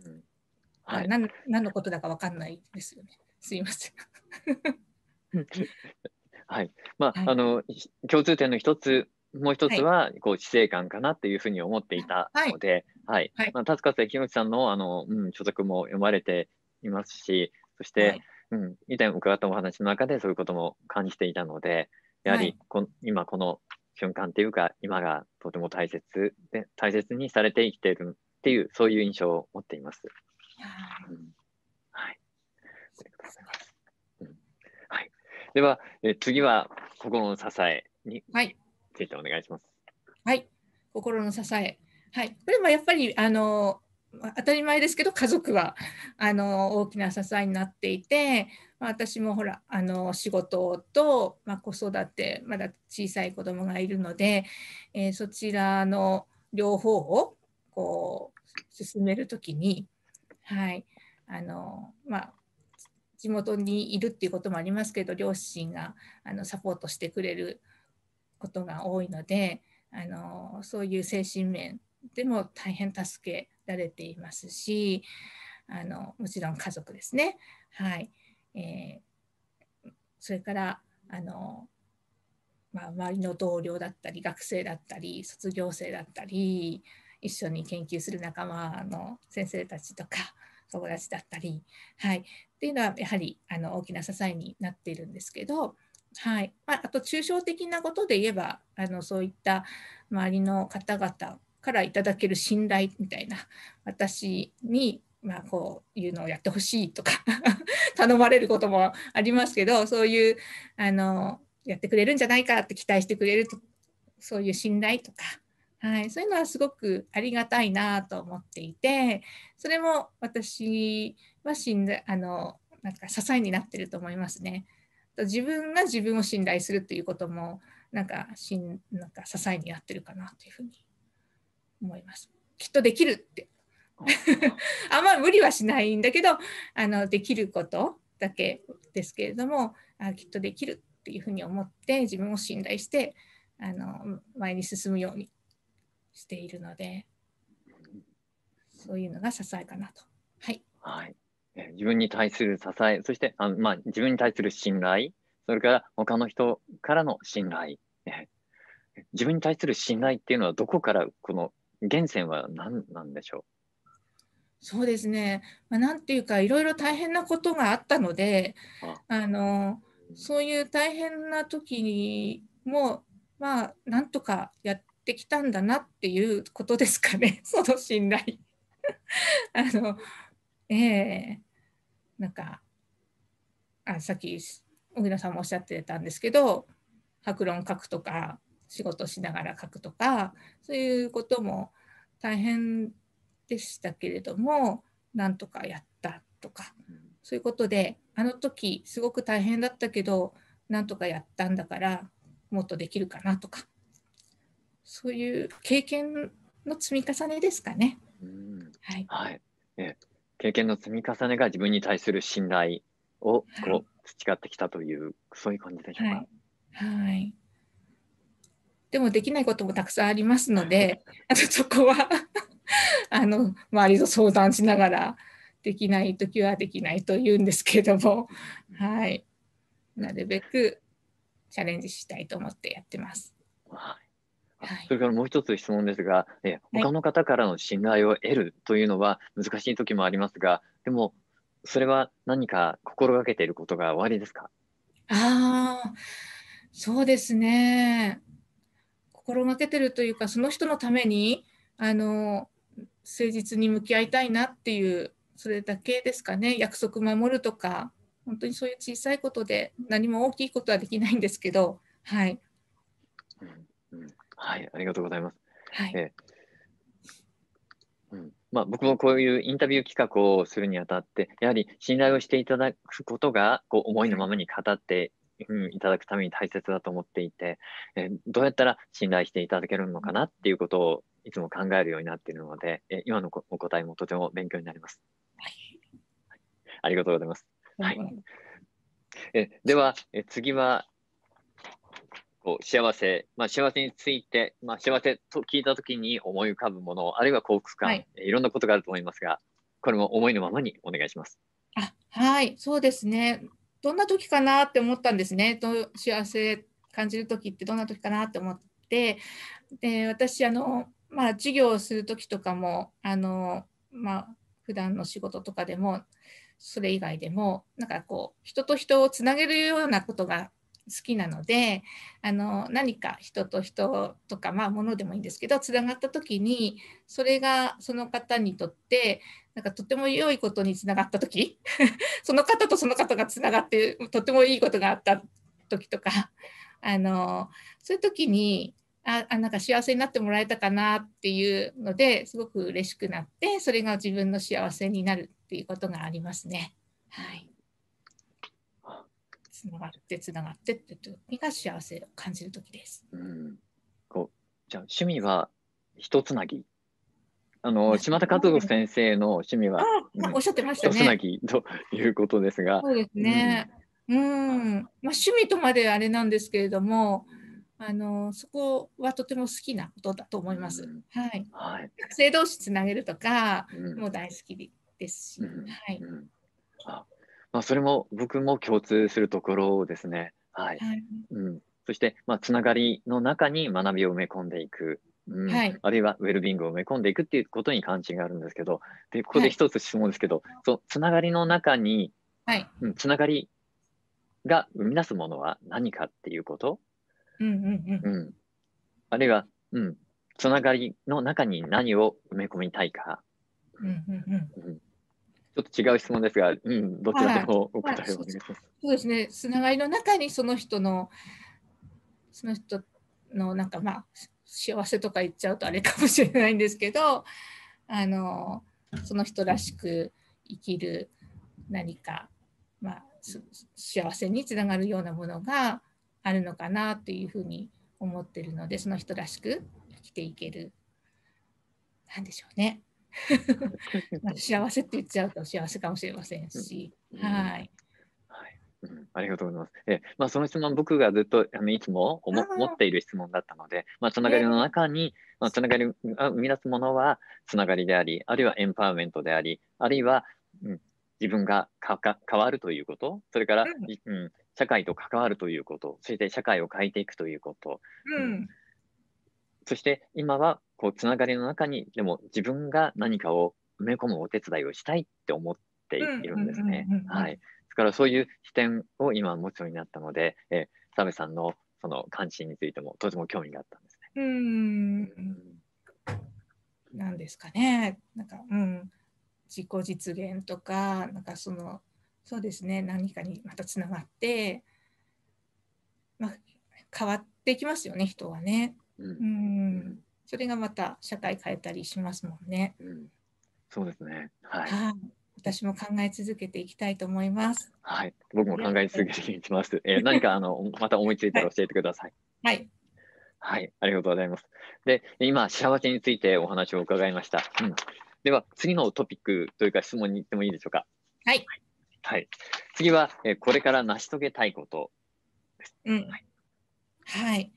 Speaker 2: はい、何何のことだか分かんないですよね。すいません。
Speaker 1: はい。まあ、はい、あの共通点の一つもう一つは、こう、死生観かなっていうふうに思っていたので、はい。はい、まあ、達勝木内さんの、あの、うん、著作も読まれていますし、そして、はい、うん、以前伺ったお話の中でそういうことも感じていたので、やはりこ、はい、今この瞬間っていうか、今がとても大切で、大切にされて生きているっていう、そういう印象を持っています。うん、はい。ありがとうございます。うん、はい。では、え次は、心の支えに、はい。ついてお願いします。
Speaker 2: はい、心の支え。はい、これもやっぱりあの当たり前ですけど家族はあの大きな支えになっていて、まあ、私もほらあの仕事と、まあ、子育てまだ小さい子供がいるので、えー、そちらの両方をこう進める時に、はいあのまあ、地元にいるっていうこともありますけど両親があのサポートしてくれることが多いのであのそういう精神面でも大変助けられていますしあのもちろん家族ですね。はいえー、それからあの、まあ、周りの同僚だったり学生だったり卒業生だったり一緒に研究する仲間の先生たちとか友達だったり、はい、っていうのはやはりあの大きな支えになっているんですけどはい。まあ、あと抽象的なことで言えばあのそういった周りの方々からいただける信頼みたいな私に、まあ、こういうのをやってほしいとか 頼まれることもありますけどそういうあのやってくれるんじゃないかって期待してくれるとそういう信頼とか、はい、そういうのはすごくありがたいなと思っていてそれも私は信頼あのなんか支えになってると思いますね。自分が自分を信頼するっていうこともなんかしんなんか支えになってるかなというふうに思います。きっとできるって あんまり無理はしないんだけどあのできることだけですけれどもあきっとできるっていうふうに思って自分を信頼してあの前に進むようにしているのでそういうのが支えかなと。はい、
Speaker 1: はい。自分に対する支え、そしてあの、まあ、自分に対する信頼、それから他の人からの信頼、自分に対する信頼っていうのはどこからこの源泉は何なんでしょう？
Speaker 2: そうですね、まあ、なんていうかいろいろ大変なことがあったのであ。のそういう大変な時にもまあなんとかやってきたんだなっていうことですかね。その信頼。あのええ。ー、なんかあさっき小倉さんもおっしゃってたんですけど白論書くとか仕事しながら書くとかそういうことも大変でしたけれどもなんとかやったとかそういうことであの時すごく大変だったけどなんとかやったんだからもっとできるかなとかそういう経験の積み重ねですかね。
Speaker 1: はい、はい、え経験の積み重ねが自分に対する信頼をこう、はい、培ってきたという、そういう感じでしょうか。はい、はい、
Speaker 2: でもできないこともたくさんありますので、あとそこは あの周りと相談しながらできない時はできないと言うんですけれども、はい、なるべくチャレンジしたいと思ってやってます。
Speaker 1: はいそれからもう一つ質問ですが、え他の方からの信頼を得るというのは難しい時もありますが、でも、それは何か心がけていることがおありですか？
Speaker 2: ああ、そうですね。心がけてるというか、その人のために、あの、誠実に向き合いたいなっていう、それだけですかね。約束守るとか、本当にそういう小さいことで何も大きいことはできないんですけど、はい。
Speaker 1: はい、ありがとうございます。
Speaker 2: はい。え
Speaker 1: ー、うんまあ、僕もこういうインタビュー企画をするにあたって、やはり信頼をしていただくことが、こう思いのままに語ってうん、いただくために大切だと思っていて、えー、どうやったら信頼していただけるのかなっていうことをいつも考えるようになっているので、えー、今のお答えもとても勉強になります。はい、ありがとうございます。はい、えでは、え次はこう幸せ、まあ、幸せについて、まあ、幸せと聞いたときに思い浮かぶもの、あるいは幸福感、はい、いろんなことがあると思いますが、これも思いのままにお願いします。
Speaker 2: あはい、そうですね。どんな時かなって思ったんですね。幸せ感じる時ってどんな時かなって思って、で私あの、まあ、授業をする時とかもあの、まあ普段の仕事とかでもそれ以外でもなんかこう人と人をつなげるようなことが好きなのであの何か人と人とかまあ物でもいいんですけどつながった時にそれがその方にとってなんかとても良いことにつながった時 その方とその方がつながってとてもいいことがあった時とかあのそういう時にああなんか幸せになってもらえたかなっていうのですごく嬉しくなってそれが自分の幸せになるっていうことがありますね。はいつながってつながってって時が幸せを感じる時です。
Speaker 1: うん、こうじゃあ趣味は一つなぎあの島田和夫先生の趣味は、
Speaker 2: うん、おっしゃってましたね。
Speaker 1: 一つなぎということですが。
Speaker 2: そうですね。うん、うん、まあ、趣味とまであれなんですけれども、あのそこはとても好きなことだと思います。うん、はい。はい、学生同士つなげるとか、も大好きですし、はい。
Speaker 1: あまあ、それも僕も共通するところですね。はい。はい、うん、そして、まあ、つながりの中に学びを埋め込んでいく。うん、はい、あるいはウェルビングを埋め込んでいくっていうことに関心があるんですけど、でここで一つ質問ですけど、はい、そうつながりの中に、はい。うん、つながりが生み出すものは何かっていうこと、
Speaker 2: うんうんうん。うん、
Speaker 1: あるいは、うん、つながりの中に何を埋め込みたいか、
Speaker 2: うんうんうん。うん
Speaker 1: ちょっと違う質問ですが、うん、どちらでもお答えをお願いします。
Speaker 2: そうですね、つながりの中にその人の、その人のなんかまあ、幸せとか言っちゃうとあれかもしれないんですけど、あのその人らしく生きる何か、まあ、幸せにつながるようなものがあるのかなというふうに思ってるので、その人らしく生きていける、なんでしょうね。幸せって言っちゃうと幸せかもしれませんし、はい。
Speaker 1: うん、ありがとうございます。えまあ、その質問、僕がずっとあのいつも思っている質問だったので、まあ、つながりの中に、まあ、つながりが生み出すものはつながりであり、あるいはエンパワーメントであり、あるいは、うん、自分がかか変わるということ、それから、うん、うん、社会と関わるということ、そして社会を変えていくということ、
Speaker 2: うん、
Speaker 1: そして今はこうつながりの中にでも自分が何かを埋め込むお手伝いをしたいって思っているんですね。はい。ですからそういう視点を今持つようになったので、えー、澤部さんのその関心についてもとても興味があったんですね。
Speaker 2: うん。なんですかね。なんか、うん。自己実現とか、なんかその、そうですね。何かにまたつながって、まあ、変わっていきますよね、人はね。うん、それがまた社会変えたりしますもんね。
Speaker 1: うん、そうですね。はい。
Speaker 2: 私も考え続けていきたいと思います。
Speaker 1: はい、僕も考え続けていきます。えー、何かあのまた思いついたら教えてください。
Speaker 2: はい。
Speaker 1: はい、ありがとうございます。で、今幸せについてお話を伺いました。うん。では次のトピックというか質問に行ってもいいでしょうか？
Speaker 2: はい。
Speaker 1: はい。次は、えー、これから成し遂げたいこと
Speaker 2: です。うん。はい。はい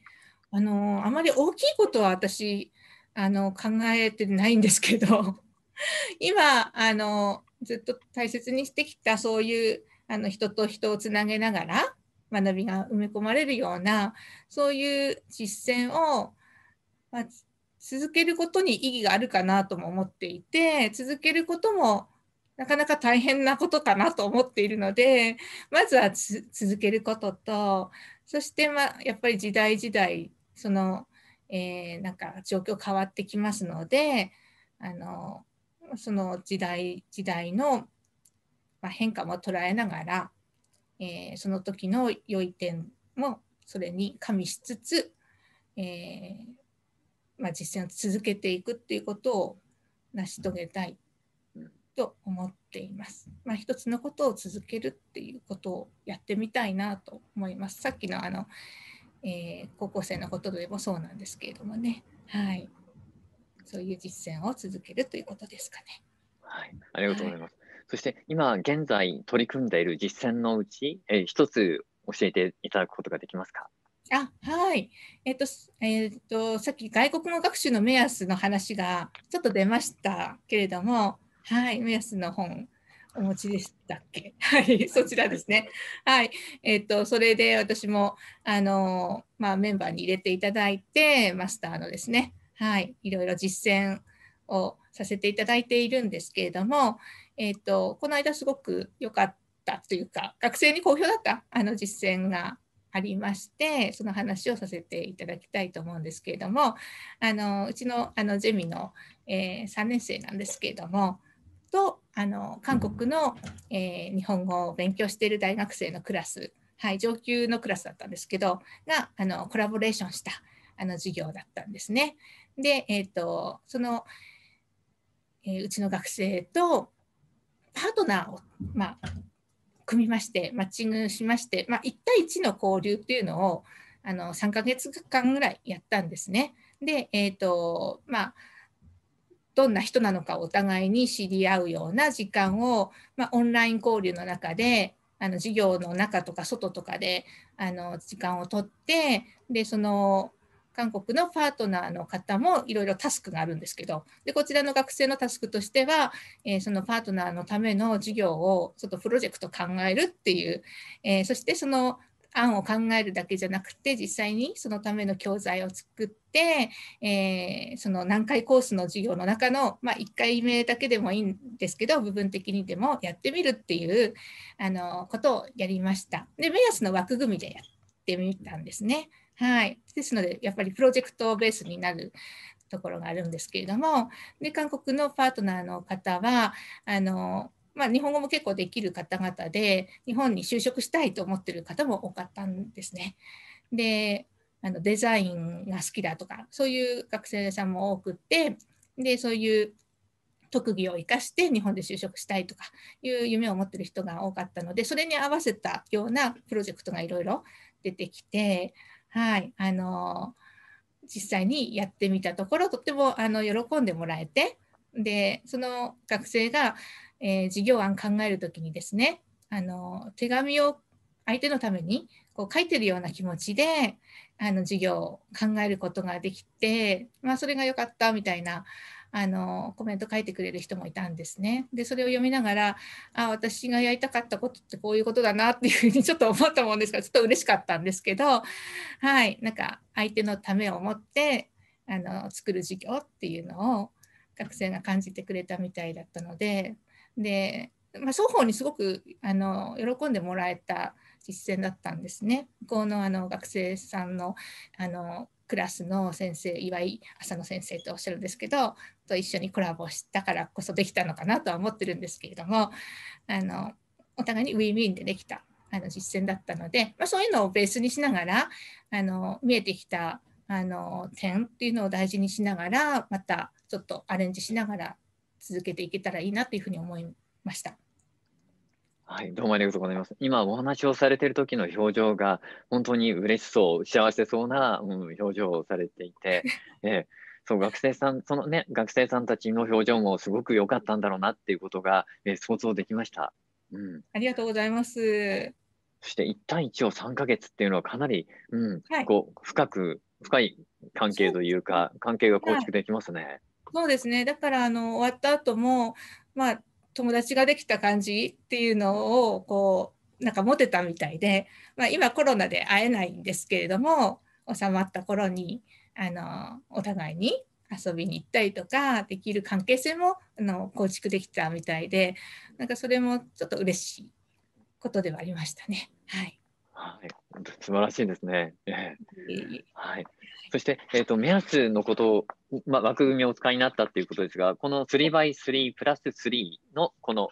Speaker 2: あのあまり大きいことは私あの考えてないんですけど 今あのずっと大切にしてきたそういうあの人と人をつなげながら学びが埋め込まれるようなそういう実践を、まあ、続けることに意義があるかなとも思っていて続けることもなかなか大変なことかなと思っているのでまずは続けることとそしてまあやっぱり時代時代その、えー、なんか状況変わってきますのであのその時代時代の、まあ、変化も捉えながらえー、その時の良い点もそれに加味しつつ、えー、まあ、実践を続けていくっていうことを成し遂げたいと思っています。まあ、一つのことを続けるっていうことをやってみたいなと思います。さっきのあの、えー、高校生のことでもそうなんですけれどもね、はい、そういう実践を続けるということですかね。
Speaker 1: はい、ありがとうございます。はい、そして今現在取り組んでいる実践のうち、えー、一つ教えていただくことができますか？
Speaker 2: あはい。えっ、と、えっ、と、さっき外国語学習の目安の話がちょっと出ましたけれども、はい、目安の本お持ちでしたっけ？はい、そちらですね。はい、えっ、と、それで私も、あの、まあ、メンバーに入れていただいて、マスターのですね、はい、いろいろ実践をさせていただいているんですけれども、えっ、と、この間すごく良かったというか、学生に好評だったあの実践がありましてその話をさせていただきたいと思うんですけれどもあのうちのあのゼミの、えー、3年生なんですけれどもとあの韓国の、えー、日本語を勉強している大学生のクラス、はい、上級のクラスだったんですけどがあのコラボレーションしたあの授業だったんですね。で、えーと、その、えー、うちの学生とパートナーを、まあ、組みましてマッチングしまして、まあ、1対1の交流っていうのをあの3ヶ月間ぐらいやったんですね。で、えーとまあ、どんな人なのかお互いに知り合うような時間を、まあ、オンライン交流の中であの授業の中とか外とかであの時間をとってでその韓国のパートナーの方もいろいろタスクがあるんですけどでこちらの学生のタスクとしては、えー、そのパートナーのための授業をちょっとプロジェクト考えるっていう、えー、そしてその案を考えるだけじゃなくて実際にそのための教材を作って、えー、その何回コースの授業の中の、まあ、1回目だけでもいいんですけど部分的にでもやってみるっていうあのことをやりました。で目安の枠組みでやってみたんですね。はい、ですので、やっぱりプロジェクトベースになるところがあるんですけれども、で韓国のパートナーの方は、あのまあ、日本語も結構できる方々で、日本に就職したいと思ってる方も多かったんですね。で、あのデザインが好きだとか、そういう学生さんも多くって、でそういう特技を生かして日本で就職したいとかいう夢を持ってる人が多かったのでそれに合わせたようなプロジェクトがいろいろ出てきてはい、あの実際にやってみたところとってもあの喜んでもらえてでその学生が、えー、授業案考える時にですねあの手紙を相手のためにこう書いてるような気持ちであの授業を考えることができて、まあ、それが良かったみたいなあのコメント書いてくれる人もいたんですね。でそれを読みながらあ私がやりたかったことってこういうことだなっていうふうにちょっと思ったもんですからちょっと嬉しかったんですけどはいなんか相手のためを思ってあの作る授業っていうのを学生が感じてくれたみたいだったのでで、まあ、双方にすごくあの喜んでもらえた実践だったんですね。向こうのあの学生さんのあのクラスの先生岩井浅野先生とおっしゃるんですけどと一緒にコラボしたからこそできたのかなとは思ってるんですけれどもあのお互いにウィンウィンでできたあの実践だったので、まあ、そういうのをベースにしながらあの見えてきたあの点っていうのを大事にしながらまたちょっとアレンジしながら続けていけたらいいなというふうに思いました。
Speaker 1: はい、どうもありがとうございます。今お話をされている時の表情が本当に嬉しそう、幸せそうな、うん、表情をされていて、えー、そう学生さん、そのね、学生さんたちの表情もすごく良かったんだろうなっていうことが、えー、想像できました。
Speaker 2: うん。ありがとうございます。
Speaker 1: そして1対1を3ヶ月っていうのはかなり、うん、はい、こう深く、深い関係というか、関係が構築できますね。
Speaker 2: そうですね。だからあの終わった後も、まあ友達ができた感じっていうのをこうなんか持てたみたいで、まあ、今コロナで会えないんですけれども収まった頃にあのお互いに遊びに行ったりとかできる関係性もあの構築できたみたいでなんかそれもちょっと嬉しいことではありましたね。はい、
Speaker 1: はい、素晴らしいですね。えー、はい。そして、えっ、ー、と、目安のことを、まあ、枠組みをお使いになったっていうことですが、この 3x3 プラス3のこの、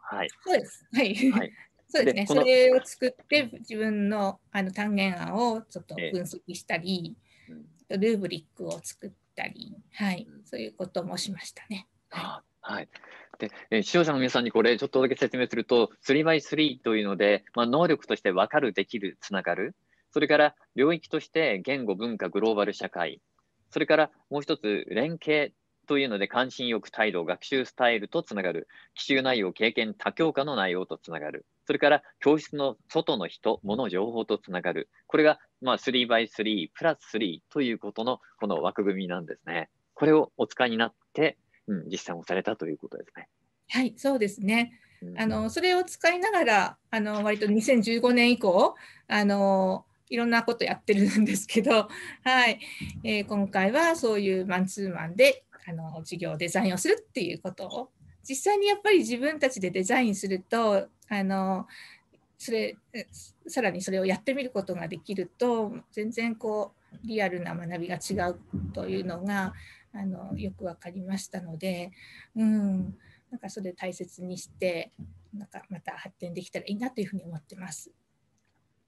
Speaker 1: はい。
Speaker 2: そうです。はい。はい、そうですね。それを作って自分のあの単元案をちょっと分析したり、
Speaker 1: うん
Speaker 2: ルーブリックを作ったり、はい、そういうこともしましたね。は
Speaker 1: はい。で、えー視聴者の皆さんにこれちょっとだけ説明すると、3x3 というので、まあ、能力として分かる、できる、つながる。それから領域として言語、文化、グローバル社会。それからもう一つ、連携というので、関心欲、態度、学習スタイルとつながる。奇襲内容、経験、多教科の内容とつながる。それから教室の外の人、物、情報とつながる。これが、まあ、3x3 プラス3ということのこの枠組みなんですね。これをお使いになって、うん、実践をされたということですね。
Speaker 2: い、はい、そうですね。
Speaker 1: うん
Speaker 2: あのそれを使いながらあの割と2015年以降あのいろんなことやってるんですけど、はいえー今回はそういうマンツーマンであの授業デザインをするっていうことを実際にやっぱり自分たちでデザインするとあのそれえさらにそれをやってみることができると全然こうリアルな学びが違うというのがあのよく分かりましたので、うん、なんかそれ大切にしてなんかまた発展できたらいいなというふうに思ってます。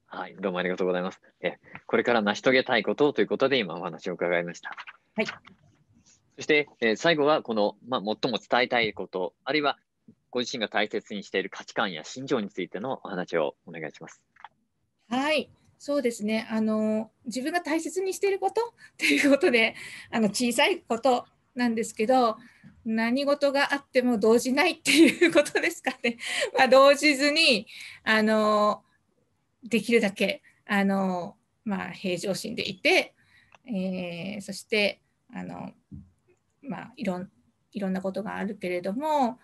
Speaker 1: はい、どうもありがとうございます。えこれから成し遂げたいことということで今お話を伺いました。
Speaker 2: はい。
Speaker 1: そして、えー最後はこの、まあ、最も伝えたいこと、あるいはご自身が大切にしている価値観や心情についてのお話をお願いします。
Speaker 2: はい、そうですね。あの自分が大切にしていること ということで、あの小さいことなんですけど、何事があっても動じないっていうことですかね。まあ、動じずにあのできるだけあの、まあ、平常心でいて、えーそしてあの、まあ、いろんいろんなことがあるけれども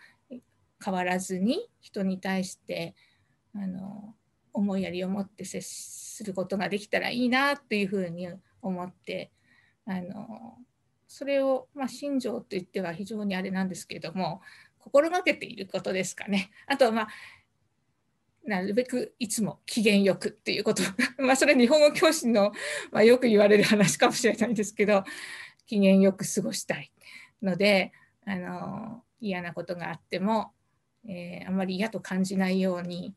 Speaker 2: 変わらずに人に対してあの思いやりを持って接することができたらいいなというふうに思ってあのそれを、まあ、信条といっては非常にあれなんですけれども心がけていることですかね。あとはまあなるべくいつも機嫌よくっていうこと まあそれ日本語教師の、まあ、よく言われる話かもしれないんですけど機嫌よく過ごしたいのであの嫌なことがあっても、えーあまり嫌と感じないように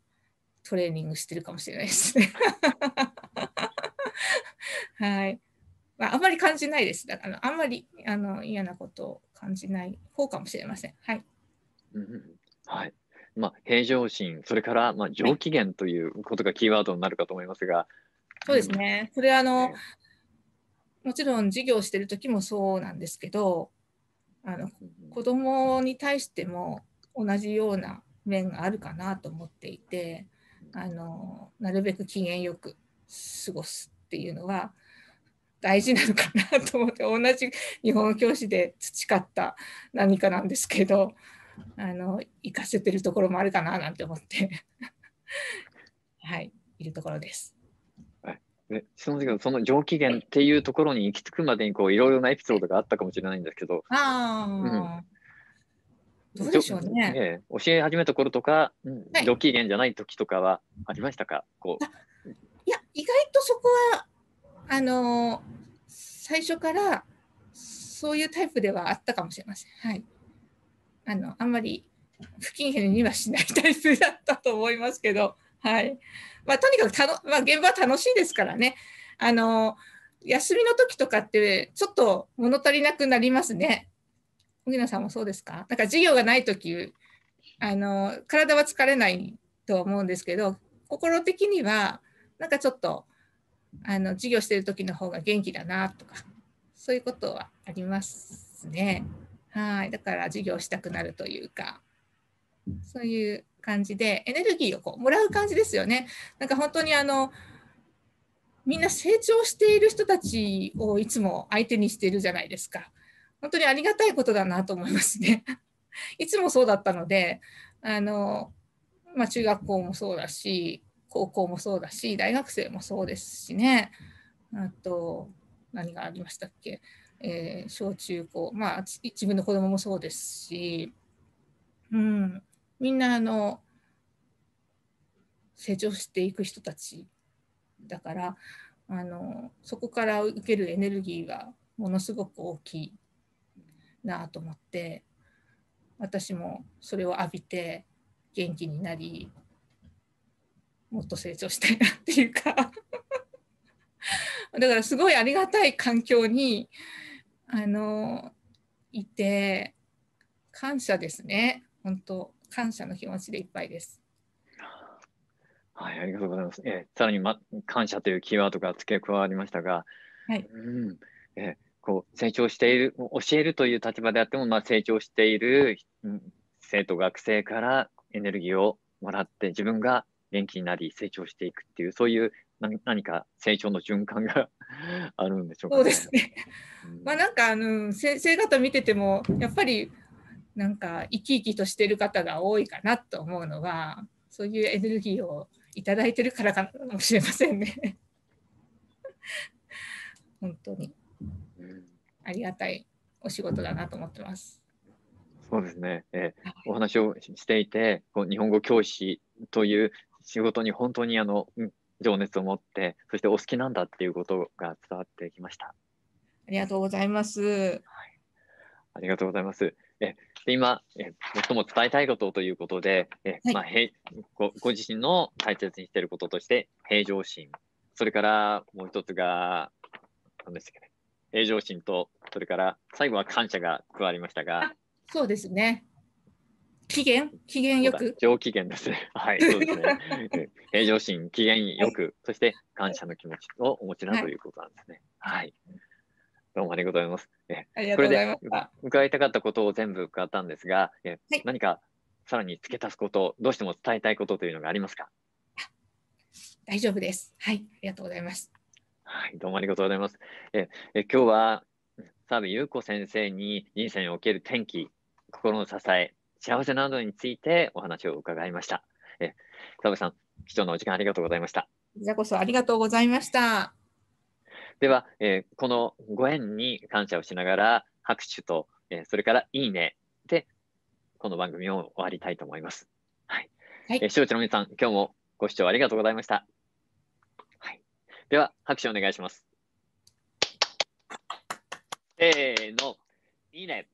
Speaker 2: トレーニングしてるかもしれないですね。はい。まあ、あんまり感じないです。だからあんまりあの嫌なことを感じない方かもしれません。はい。
Speaker 1: うんうんはい。まあ、平常心、それから、まあ、上機嫌ということがキーワードになるかと思いますが、
Speaker 2: そうですね。それあの、
Speaker 1: ね
Speaker 2: もちろん授業してる時もそうなんですけど、あの子供に対しても同じような面があるかなと思っていて、あのなるべく機嫌よく過ごすっていうのは大事なのかなと思って同じ日本語教師で培った何かなんですけどあの活かせてるところもあるかななんて思って はいいるところです。
Speaker 1: ね、すみませんけど、その上機嫌っていうところに行き着くまでにこういろいろなエピソードがあったかもしれないんですけど、
Speaker 2: ああ、どうでしょうね。
Speaker 1: ええ教え始めた頃とか、うん
Speaker 2: はい
Speaker 1: 上機嫌じゃない時とかはありましたか？こう
Speaker 2: いや、意外とそこは、あの最初からそういうタイプではあったかもしれません。はい。あの、あんまり不機嫌にはしないタイプだったと思いますけど、はい。まあ、とにかくたの、まあ、現場は楽しいですからね。あの休みの時とかって、ちょっと物足りなくなりますね。荻野さんもそうですか？なんか授業がない時あの体は疲れないと思うんですけど、心的には、なんかちょっとあの授業してる時の方が元気だなとかそういうことはありますね。はいだから授業したくなるというかそういう感じでエネルギーをこうもらう感じですよね。なんか本当にあのみんな成長している人たちをいつも相手にしてるじゃないですか。本当にありがたいことだなと思いますね。いつもそうだったのであの、まあ、中学校もそうだし高校もそうだし大学生もそうですしね。あと何がありましたっけ、えー小中高まあ自分の子供もそうですし、うん、みんなあの成長していく人たちだからあのそこから受けるエネルギーはものすごく大きい。なと思って私もそれを浴びて元気になりもっと成長したいなっていうか。だからすごいありがたい環境にあのいて感謝ですね。本当感謝の気持ちでいっぱいです。
Speaker 1: はい、ありがとうございます。えー、さらに、ま、感謝というキーワードが付け加わりましたが、
Speaker 2: はい、
Speaker 1: うん。えー、こう成長している、教えるという立場であっても、まあ、成長している、うん、生徒、学生からエネルギーをもらって、自分が元気になり、成長していくっていう、そういう何か成長の循環が あるんでしょうか、
Speaker 2: ね、そうですね。まあなんかあの先生方見ててもやっぱりなんか生き生きとしてる方が多いかなと思うのはそういうエネルギーをいただいてるからかもしれませんね。本当にありがたいお仕事だなと思ってます。
Speaker 1: そうですね、えー、お話をしていてこう日本語教師という仕事に本当にあの情熱を持ってそしてお好きなんだっていうことが伝わってきました。
Speaker 2: ありがとうございます。はい、
Speaker 1: ありがとうございます。えで今え、最も伝えたいことということで、え、はい、まあ、へごご自身の大切にしていることとして、平常心、それからもう一つが、何ですかね、平常心と、それから最後は感謝が加わりましたが、
Speaker 2: そうですね。機嫌？機嫌よく？
Speaker 1: 上機嫌ですね。はい、そうですね。平常心、機嫌よく、はい、そして感謝の気持ちをお持ちだということなんですね。はい、はいどうもありがとうございます。
Speaker 2: えありがとうございました。
Speaker 1: 伺いたかったことを全部伺ったんですが、え、はい、何かさらに付け足すこと、どうしても伝えたいことというのがありますか？
Speaker 2: 大丈夫です。はい、ありがとうございます。
Speaker 1: はい、どうもありがとうございます。ええ今日は澤部優子先生に人生における転機、心の支え、幸せなどについてお話を伺いました。え澤部さん、貴重なお時間ありがとうございました。
Speaker 2: こちらこそありがとうございました。
Speaker 1: では、えー、このご縁に感謝をしながら、拍手と、えー、それからいいねで、この番組を終わりたいと思います。はい。はい、えー、視聴者の皆さん、今日もご視聴ありがとうございました。では、拍手お願いします。せーの、いいね。